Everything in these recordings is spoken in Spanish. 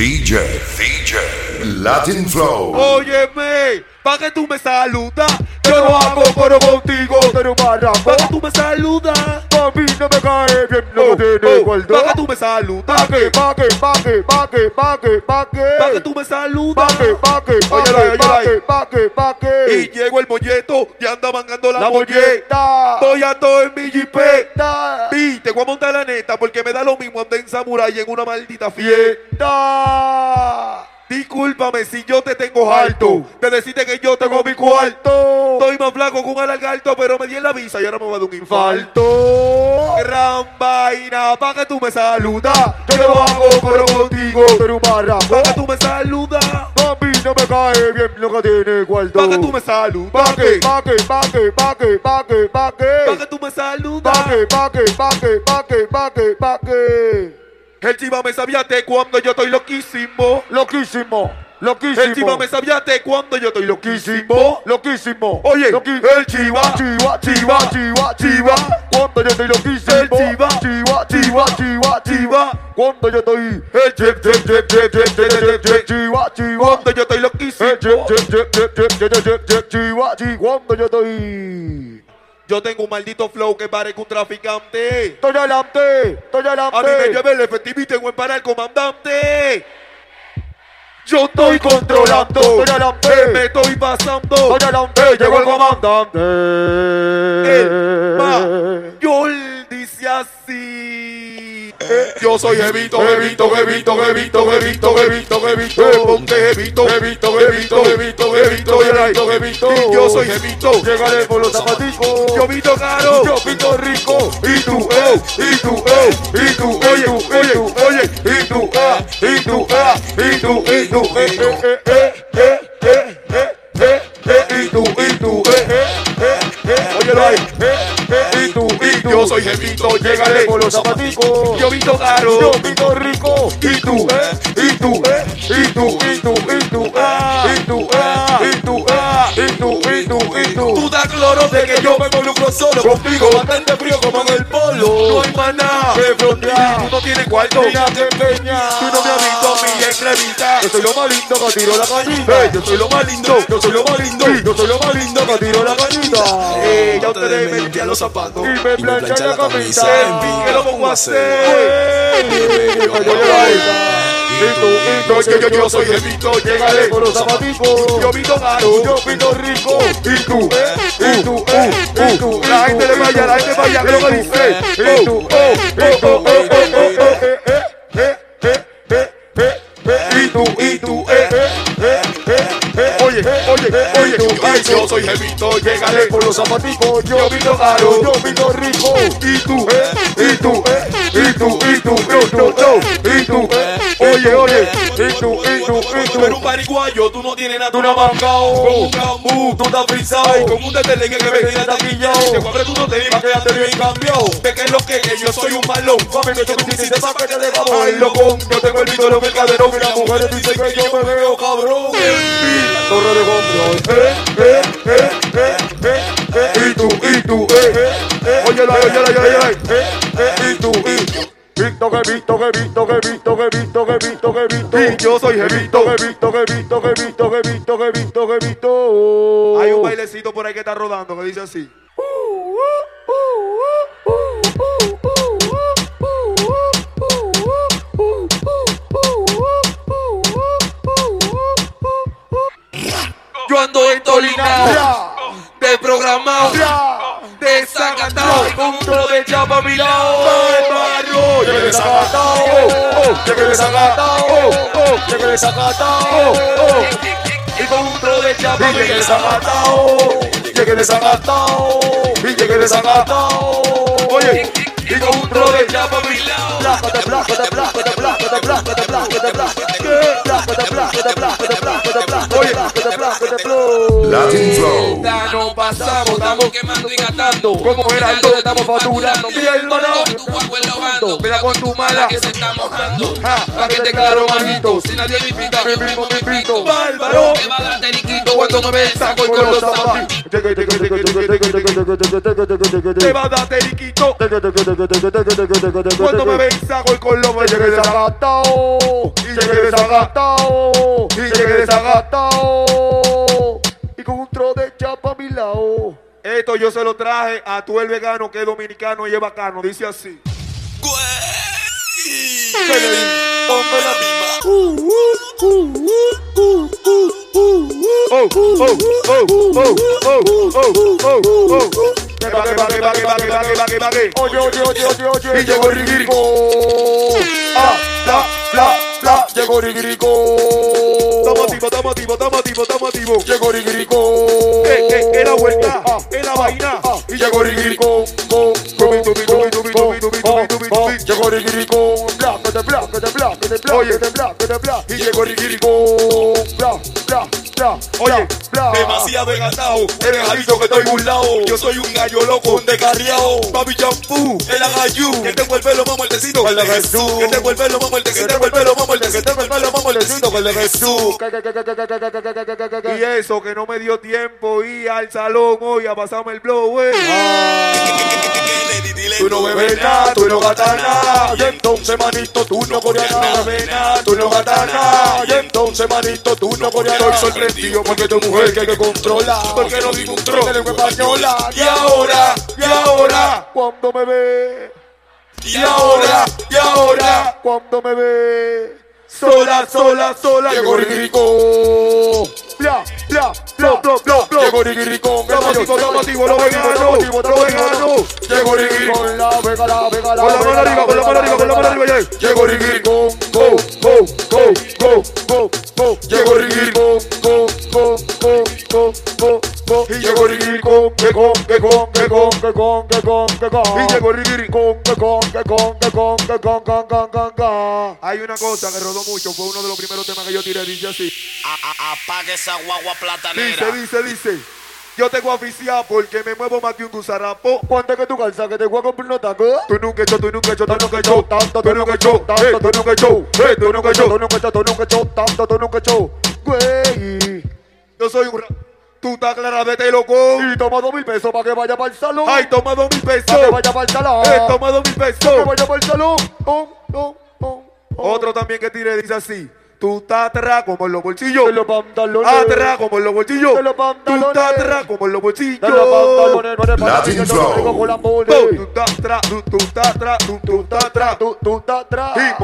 DJ. DJ. Latin Flow. Óyeme, pa' que tú me saludas, yo lo hago pero contigo, pero para Pa' que tú me saludas, A mí no me cae bien lo oh, tiene oh, pa' que tú me saludas, Pa' que, pa' que, pa' que, pa' que, pa' que, pa' que. pa' que tú me saludas, Pa' que, pa' que, pa' que, pa' que, pa' que, y que. llegó el molleto, y anda mangando la, La molleta, molleta. voy ando en mi jipeta. Vi, te voy a montar la neta porque me da lo mismo andar en Samurai en una maldita fiesta. Discúlpame si yo te tengo alto. Te deciste que yo tengo mi cuarto. Estoy más flaco con un alargalto, pero me di en la visa y ahora me va a dar un infarto. Gran vaina, pa' que tú me saludas. Yo Yo lo hago, pero contigo. Pero un barraco. Pa' que tú me saludas. Mí no me cae bien lo que tiene guardo. Pa' que tú me saludas. Pa' que, pa' que, pa' que, pa' que, pa' que, pa' Pa' que que. tú me saludas. Pa' que, pa' que, pa' que, pa' que, pa' que, pa' que. El chiva me sabía te cuando yo estoy loquísimo. Loquísimo. Loquísimo. El chiva me sabía te cuando yo estoy loquísimo. Loquísimo. Oye, el chiva, chiva, chiva, chiva, chiva. Cuando yo estoy loquísimo. El chiva, chiva, chiva, chiva, chiva. Cuando yo estoy. El chip, chip, chiva, chiva. Cuando yo estoy loquísimo. El chip, chip, chip, chiva, chiva. Cuando yo estoy. Yo tengo un maldito flow que parezca un traficante. Estoy adelante, estoy A mí me adelante. lleva el efectivo y tengo en para el comandante. Yo estoy controlando, Estoy adelante. que me estoy pasando. Estoy adelante, llegó el comandante. El mayor dice así. Yo soy Jevito, Jevito, Jevito, Jevito, Jevito, Jevito, Jevito. Ponte Jevito, Jevito, Jevito, Jevito, Jevito, Jevito, Jevito. Yo soy Jevito. Llegaré por los zapaticos. Yo Vito caro. Yo pito rico. Y tú, eh, y tú, eh, y tú, oye, oye, oye, y tú, ah, y tú, ah, y tú, y tú, eh, eh, eh, eh, eh, eh, eh, eh, eh, y tú, y tú, eh, eh, eh, eh, óyelo ahí, eh, eh, y tú, y yo soy Jevito, llégale por los zapaticos. yo Vito caro, Yo pito rico. y tú, eh, y tú, eh, y tú, y tú, y tú, ah, y tú, y tú, ah, y tú, y tú, y tú, tú das cloro de que yo me involucro solo. Contigo, bastante frío como en el polo, no hay nada Que frontear. tú no tienes cuarto, tú no Yo soy lo más lindo que tiro la cañita. Ey, yo soy lo más lindo, yo soy lo más lindo, Yo soy lo más lindo que tiro la cañita. Eh, ya ustedes me limpian los zapatos, Y me plancha la camisa. ¿qué lo pongo a hacer? Y tú, y tú, Yo, yo, soy Jevito, Llegaré llegale por los zapaticos. Yo Vito Garo, Yo pito rico. y tú, Y tú, eh, y tú, la gente le vaya, la gente vaya, que lo que dice, Y tú, oh, oh, oh, oh, oh, tú, y tú, eh, eh, eh, eh, eh, oye, oye, oye, ay, yo soy Jevito, llegale por los zapaticos, yo Vito Garo, yo pito rico. y tú, y tú, y tú, y tú, no, no, no, y tú, oye, oye, Y tú, y tú, y tú. tú. un pariguayo, tú no tienes nada, Tú no mancao. con un tú estás frisado, con un detelengue que me tiene taquillado, te voy a abrir tu tenis para que ya te bien cambiado, de que es lo que yo soy un malón, Mami, que yo me hiciste esa que te dejamos. ay, loco, yo tengo el pito, lo que el cadero, mujeres dicen que yo me veo cabrón, Torre de compro. eh, eh, eh, eh, eh, eh, y tú, y tú, eh, eh, eh, ahí, óyelo ahí, eh, eh, y tú, y tú. Visto que visto que visto que visto que visto que visto que visto Y yo soy Jevito. que visto que visto que visto que visto que visto que visto Hay un bailecito por ahí que está rodando que dice así. Yo llegué desacatado, oh, llegué desacatado, oh, y con un trovecha y llegué desacatado, llegué desacatado, y llegué desacatado, oye, y con un trovecha pa' mi lado, placa de placa de placa de placa de placa de placa de placa, placa de placa de placa de placa de placa, oye, placa de placa de placa, Latin Flow, no pasamos estamos quemando y gastando. Como Geraldo estamos facturando. Mi hermano, mira con tu mala que se está mojando. Pa' que te claro, manito. Si nadie me invita, yo mismo me invito. Bárbaro, me va a dar teriquito cuando me ve saco con los zapatos. Te va a dar teriquito cuando me ve saco con los Llegué desagastado, y llegué desagastado, y llegué desagastado. Y con un tro esto yo se lo traje a tu el vegano que es dominicano y es bacano. Dice así. Oye, oye, oye, oye, oye, Ah, bla, bla, bla. Llegó Rigirico. Estamos activos, estamos activos, estamos activos, estamos activos. Llegó Rigirico. Eh, eh, es la vuelta, es la vaina. Y llegó go. Llegó Rigirico. Bla, bla, bla, bla, bla, que te bla. Y llegó el rigirico. Bla, bla, bla. Oye, bla. Demasiado engatado, eres visto que estoy burlado. Yo soy un gallo loco, un descarriado. Papi champú, el agayú. Que te vuelve lo más muertecito. Que te vuelve lo más muerte, que te vuelve lo más muerte, que el Jesús. Y eso que no me dio tiempo ir al salón hoy a pasarme el blow, eh. Tú no bebes nada, tú no gastas nada. Y entonces, manito, tú no coreas nada. Tú no gastas nada. Y entonces, manito, tú no coreas Estoy nada. sorprendido porque tu mujer que hay que controla. Porque no digo un tro De española. Y ahora, y ahora, Cuando me ve. y ahora, y ahora. Cuando me ve. Sola, sola, sola. Llegó Rigirico. Bla, bla, bla, bla, bla, bla. Llegó Rigirico. Estamos activos, los veganos, los veganos. Llegó Rigirico. La vega, la vega, la Con la mano arriba, con la mano arriba, con la mano arriba. Llegó Rigirico. Go, go, go, go, go, go. Llegó Rigirico. Go, go, go, go, go, Y llegó Rigirico. Que con, que con, que con, que con, que con, que con. Y llegó el rigirico. Que con, que con, que con, que con, con, con, que con. Hay una cosa que rodó mucho, fue uno de los primeros temas que yo tiré, dice así. Apaga esa guagua platanera. Dice, dice, dice. Yo tengo aficiado porque me muevo más que un gusarapo. ¿Cuánto es que tú calzas que te voy a comprar unos tacos? Tú nunca he hecho, tú nunca he hecho, tú nunca he hecho, tanto, tú nunca he hecho, tanto, eh, tú nunca he hecho, eh, tú nunca he hecho. Tú nunca he hecho, tú nunca he hecho, tanto, tú nunca he hecho. Güey. Yo soy un... Tú estás clara, vete loco. Y toma dos mil pesos para que vaya para el salón. Ay, toma dos mil pesos. Para que vaya para el salón. Eh, toma dos mil Para que pesos. vaya para el salón. Oh, oh, oh. Otro también que tiré dice así. Tú estás atrás como en los bolsillos. De los pantalones. Atrás como en los bolsillos. De los pantalones. Tú estás atrás como en los bolsillos. De los pantalones. Latin Flow. Tú estás atrás, tú, tú estás atrás, tú, estás atrás, tú, estás atrás. Y...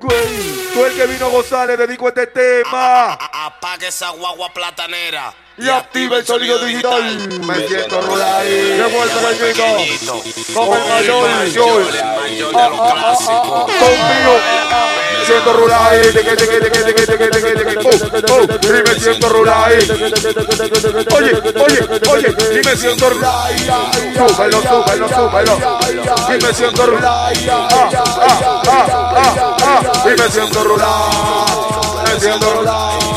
Tú el que vino a gozar le dedico este tema apague esa guagua platanera. Y, activa el sonido digital. Me siento rural. Llegó el pequeñito. Como el mayor. mayor de los clásicos. Conmigo. Me siento rural. Y me siento rural. Oye, oye, oye. Y me siento rural. Súbelo, súbelo, súbelo. Y me siento rural. Ah, ah, ah, ah, ah. Y me siento rural. Me siento rural.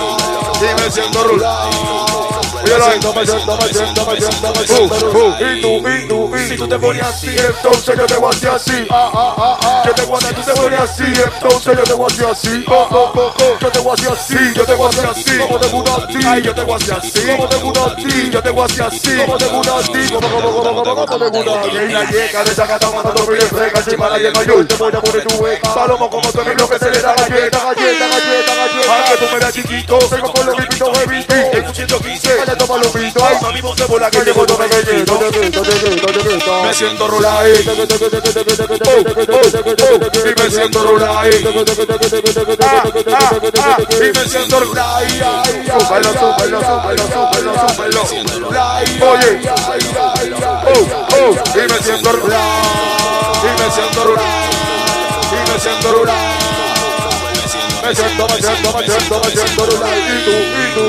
Así me siento rulado. Si tú te pones así, entonces yo te voy así. Ah, ah, ah, yo te voy a tú te pones así, entonces yo te voy oh, oh, oh, así. Yo te voy así, yo te voy así. Como te gusta a ti, yo te voy así. Como te gusta a ti, yo te voy así. Como te gusta a ti, como como como como te gusta. Y la de gata yo te voy a poner tu lo que se le da galleta, galleta, galleta, galleta. Ah, que tú me das chiquito, tengo con los se toma los pitos. Ay, mami, ponte que me. Me siento rulay. Y me siento rulay. Y me siento rulay. Súbelo, súbelo, súbelo, súbelo, súbelo. Oye. Y me siento rulay. Y me siento rulay. Y me siento rulay. Tú,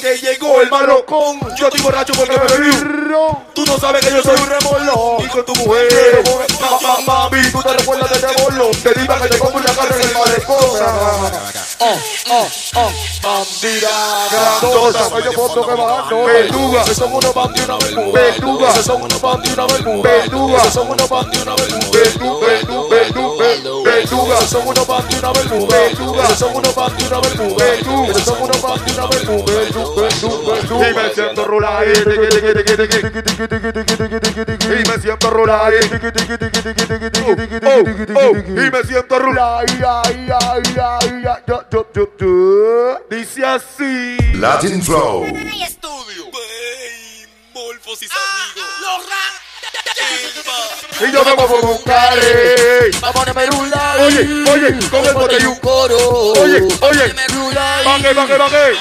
que llegó el malocón. Yo estoy borracho porque me. Tú no sabes que yo soy un remolón. Y con tu mujer, ma- ma- mami, Tú te recuerdas de bolo. Te diga que te oh, oh, oh. Bandida grandota, vaya foto que va Verduga, se son unos bandi una bermuda. Verduga, se son unos bandi una bermuda. Verduga, se son unos bandi una bermuda. Verduga, se son unos bandi una bermuda. Verduga, se son unos bandi una bermuda. Verduga, se son unos bandi una bermuda. Verduga, Y me siento rural. Y me siento rural. Y me siento rular. Dice así. Latin Flow. y yo me muevo con care. Vamos a merular. Oye, oye, con el bote un coro. Oye, oye, baje, baje, baje.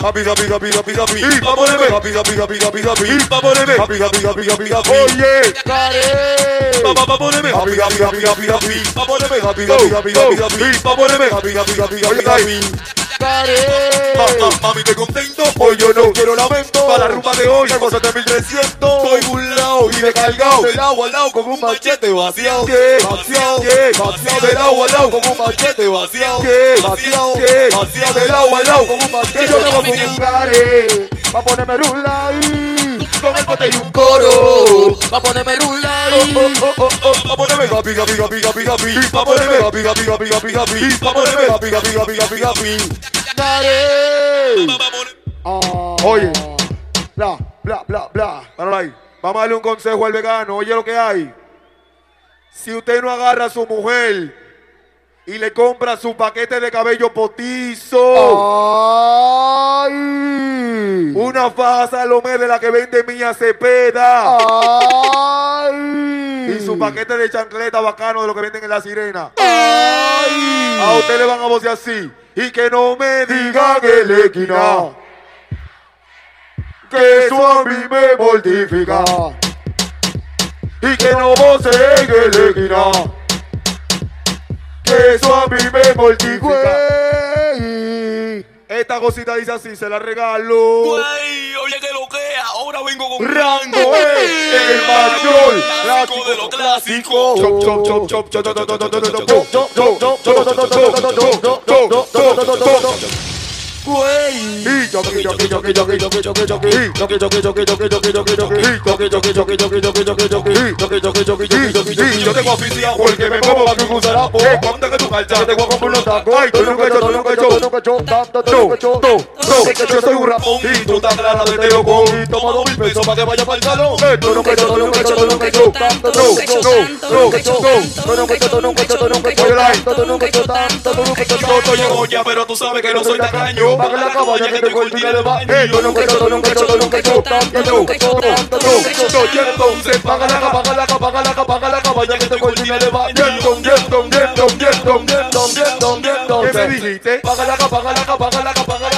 Papi, papi, papi, papi, papi. Vamos a papi, papi, papi, papi, papi. Vamos a papi, papi, papi, papi, papi. Oye, care. Vamos a ponerme papi, papi, papi, papi, papi. Vamos a papi, papi, papi, papi, papi. Vamos a papi, papi, papi, papi, papi. Ma- ma- Mami, te contento. Hoy yo no quiero lamento. Para la rumba de hoy, tengo 7300. Estoy burlao y descargado. Del agua al lado con un machete vaciado. ¿Qué? Vaciado. ¿Qué? Vaciado del agua al lado con un machete vaciado. ¿Qué? Vaciado. ¿Qué? Vaciado del agua al lado con un machete Yo me a vaciado. buscar. eh. Pa' ponerme y con el bote y un coro. Va a ponerme en un like. Va ponerme gapi, gapi, gapi, gapi, gapi. Va a ponerme gapi, gapi, gapi, gapi, gapi. Va a ponerme gapi, gapi, gapi. Dale. Ah. Oye, bla, bla, bla, bla. Vamos a darle un consejo al vegano. Oye lo que hay. Si usted no agarra a su mujer y le compra su paquete de cabello potizo, una faja Salomé de la que vende Mía Cepeda y su paquete de chancleta bacano de lo que venden en la sirena. A usted le van a vocear así. Y que no me digan el esquina. Que eso a mí me mortifica. Y que no voceen el esquina. Que eso a mí me mortifica. Esta cosita dice así, se la regalo. Güey, oye que lo que ahora vengo con Rango es el mayor clásico de lo clásico. Chop, chop, chop, chop, chop, chop, chop, chop, chop, chop, chop, chop, chop, chop, chop, chop, chop, chop, chop, chop. Yo tengo oficial Porque me para que un zarapo. Eh, ponte que tu calza, te voy a comprar unos tacos. Ay, tú nunca hecho, tú nunca hecho, tú nunca. No, no, no, yo soy un rapón. Y tú estás clara de te lo con. Toma dos mil que vaya. Eh, tú tú tú tú tú tú hecho tanto, tú nunca he hecho tanto, tú nunca he hecho Yo tanto. olla, pero tú sabes que no soy tacaño. Paga la cabaña que te cortina de baño. Tú nunca he hecho, tú nunca he hecho, tú nunca he hecho tanto, tú nunca he hecho tanto, tú nunca he hecho tanto. Y entonces paga la paga la paga la paga la cabaña que te cortina de baño. Y entonces, entonces, entonces, entonces, entonces, entonces. ¿Qué me dijiste? Paga la capa, paga la capa, paga la paga la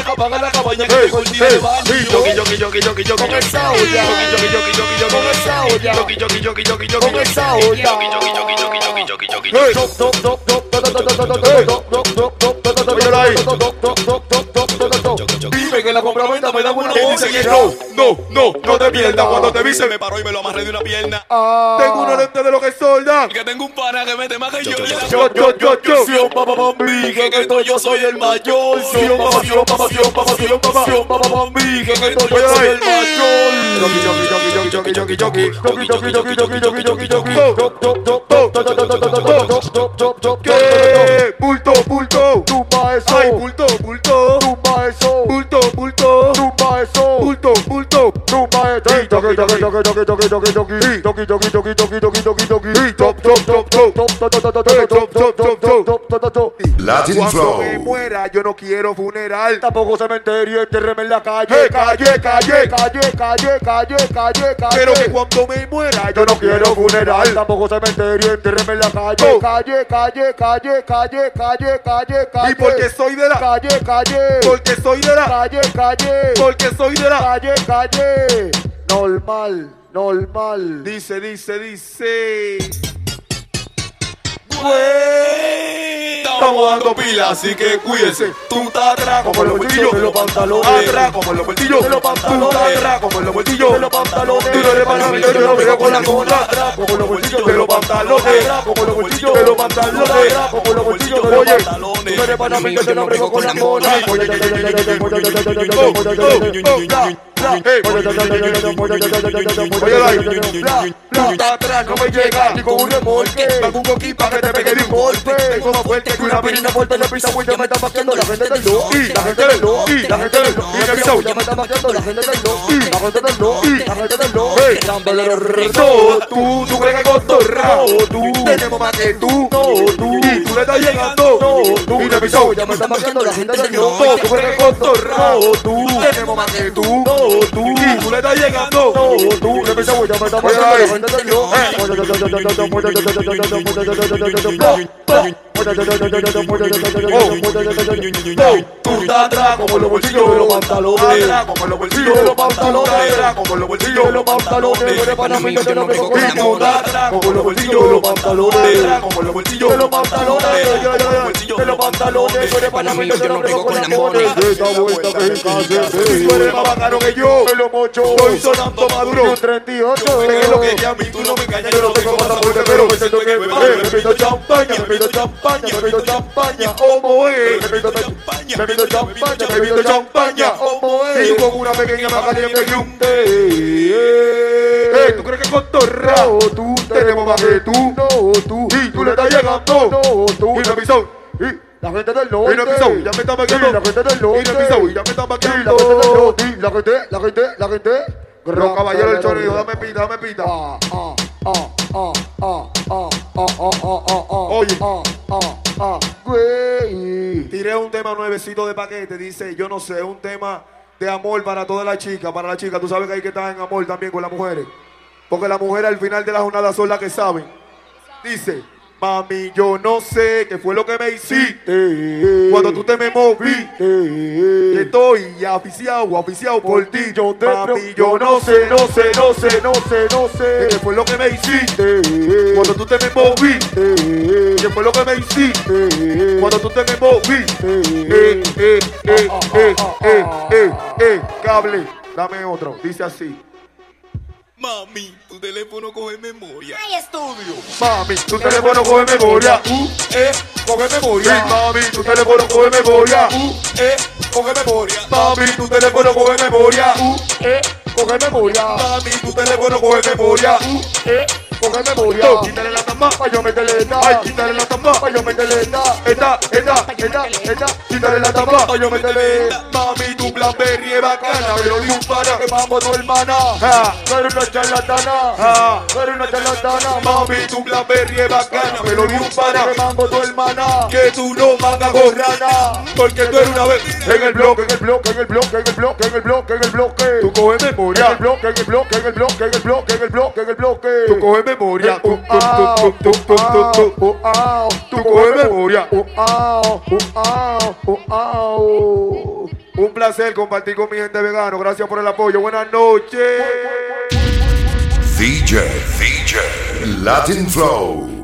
capa, paga la cabaña que te cortina de baño. Yoki, yoki, yoki, yoki, yoki. Con esa olla. Yoki, yoki, yoki, yoki, yoki. Con esa olla. Yoki, yoki, yoki, yoki, yoki. Con esa olla. Yoki, yoki, yoki, yoki, yoki, yoki, yoki, Hey. yoki. Dime que la compraventa me da buena ¿Quién voz. dice que no? No, no, no te pierdas. Cuando te vi se me paró y me lo amarré de una pierna. Tengo unos lentes de lo que soldan. Que tengo un pana que mete más que yo. Yo, yo, yo, yo. Sion, papá, mami, que esto yo soy el mayor. Sion, papá, Sion, papá, Sion, papá, Sion, papá, Sion, papá, mami, que esto yo soy el mayor. ¿Qué? Latin Cuando Flow. me muera, yo no quiero funeral. Tampoco cementerio, enterreme en la calle. Calle, calle, calle, calle, calle, calle, calle. Pero que cuando me muera, yo no quiero funeral. Tampoco cementerio, enterreme en la calle. Calle, calle, calle, calle, calle, calle, calle. Y porque soy de la calle, calle. Porque soy de la calle, calle. Porque soy de la calle, calle. Normal, normal. Dice, dice, dice. Güey, estamos dando pila, así que cuídense. Tú estás atrás como los bolsillos de los pantalones. Atrás como los bolsillos de los pantalones. Tú estás atrás como los bolsillos de los pantalones. Tú no eres para mí, yo no veo con la contra. Atrás como los bolsillos de los pantalones. Atrás como los bolsillos de los pantalones. Atrás como los bolsillos de los pantalones. Tú no eres para mí, yo no veo con la contra. Estás atrás, no me llega ni con un remolque. Hago un coquín para que te pegue un golpe. Tengo más fuerte que una pirina fuerte. Le pisa vuelta, me está la gente del no. La gente del no. La gente del no. La ya me está la gente del no. La gente del no. La gente del no. Cambelero reto. Tú, tú crees que cotorra. No, tú. Tenemos más que tú. No, tú. Y tú le estás llegando. No, tú. Y pisa ya me está vaqueando la gente del no. Tú crees que cotorra. No, tú. Tenemos más que tú. No, tú. Y tú le estás llegando. No, tú. Le pisa ya me está vaqueando la gente del. Tú estás como los bolsillos de los pantalones. Como los bolsillos de los pantalones. Como los bolsillos de los pantalones. Como los bolsillos de los pantalones. Como los bolsillos de los pantalones. De los pantalones. Tú eres yo Si tú eres más que yo, Me lo sonando maduro. Un 38. Pegué lo que tú no me engañas, yo no tengo pasaporte, pero me que champaña, me pido me pido champaña, homo eh. Me pido champaña, me pido champaña, me pido champaña, homo Y eh. tú con una pequeña más caliente que un té. Eh, ¿Tú crees que con torra? No, tú Tenemos más que tú. No, tú. Y tú le estás llegando. No, tú. Y me pisó. Y la gente del Y norte. me pisó. Ya me está vaqueando. Y la gente del Y norte. me pisó. Y ya me está Y la gente del norte. Y la gente, la gente, la gente. Los caballeros del chorizo, dame pita, dame pita. Ah, ah, Oye. Güey. Tiré un tema nuevecito de paquete, dice, yo no sé, un tema de amor para todas las chicas, para las chicas. Tú sabes que hay que estar en amor también con las mujeres. Porque las mujeres al final de la jornada son las que saben. Dice, mami, yo no sé qué fue lo que me hiciste cuando tú te me moviste. Que estoy aficiado, aficiado por ti. Yo te Mami, yo no sé, no sé, no sé, no sé, no sé. qué fue lo que me hiciste cuando tú te me moviste. ¿Qué fue lo que me hiciste cuando tú te me moviste? Eh, eh, eh, eh, eh, eh, eh, cable, dame otro, dice así. Mami, tu teléfono coge memoria. Hay estudio. Mami, tu teléfono coge memoria. Uh, eh, coge memoria. Mami, tu teléfono coge memoria. Uh, eh, coge memoria. Mami, tu teléfono coge memoria. Uh, eh, coge memoria. Mami, tu teléfono coge memoria. Uh, eh, coge memoria. Quítale la tapa, pa' yo meterle esta. Ay, quítale la tapa, pa' yo meterle esta. Esta, esta, esta, esta. Quítale la tapa, pa' yo meterle. Mami, tu Blackberry es bacana, me lo dio un pana. Que vamos tu hermana. No eres una charlatana. No eres una charlatana. Mami, tu Blackberry es bacana, me lo dio un pana. Que mambo tu hermana. Que tú no mandas gorrana, porque tú eres una vez En el bloque, en el bloque, en el bloque, en el bloque, en el bloque, en el bloque. Tú coges En el memoria, bloque, en el bloque, en el bloque, en el bloque, en el bloque, en el bloque. tú coges memoria, oh, oh, oh, oh, tú coge memoria, uh, ah, oh, uh, ah, oh, oh, oh, oh. Un placer compartir con mi gente vegano, gracias por el apoyo, buenas noches. DJ, DJ, Latin Flow.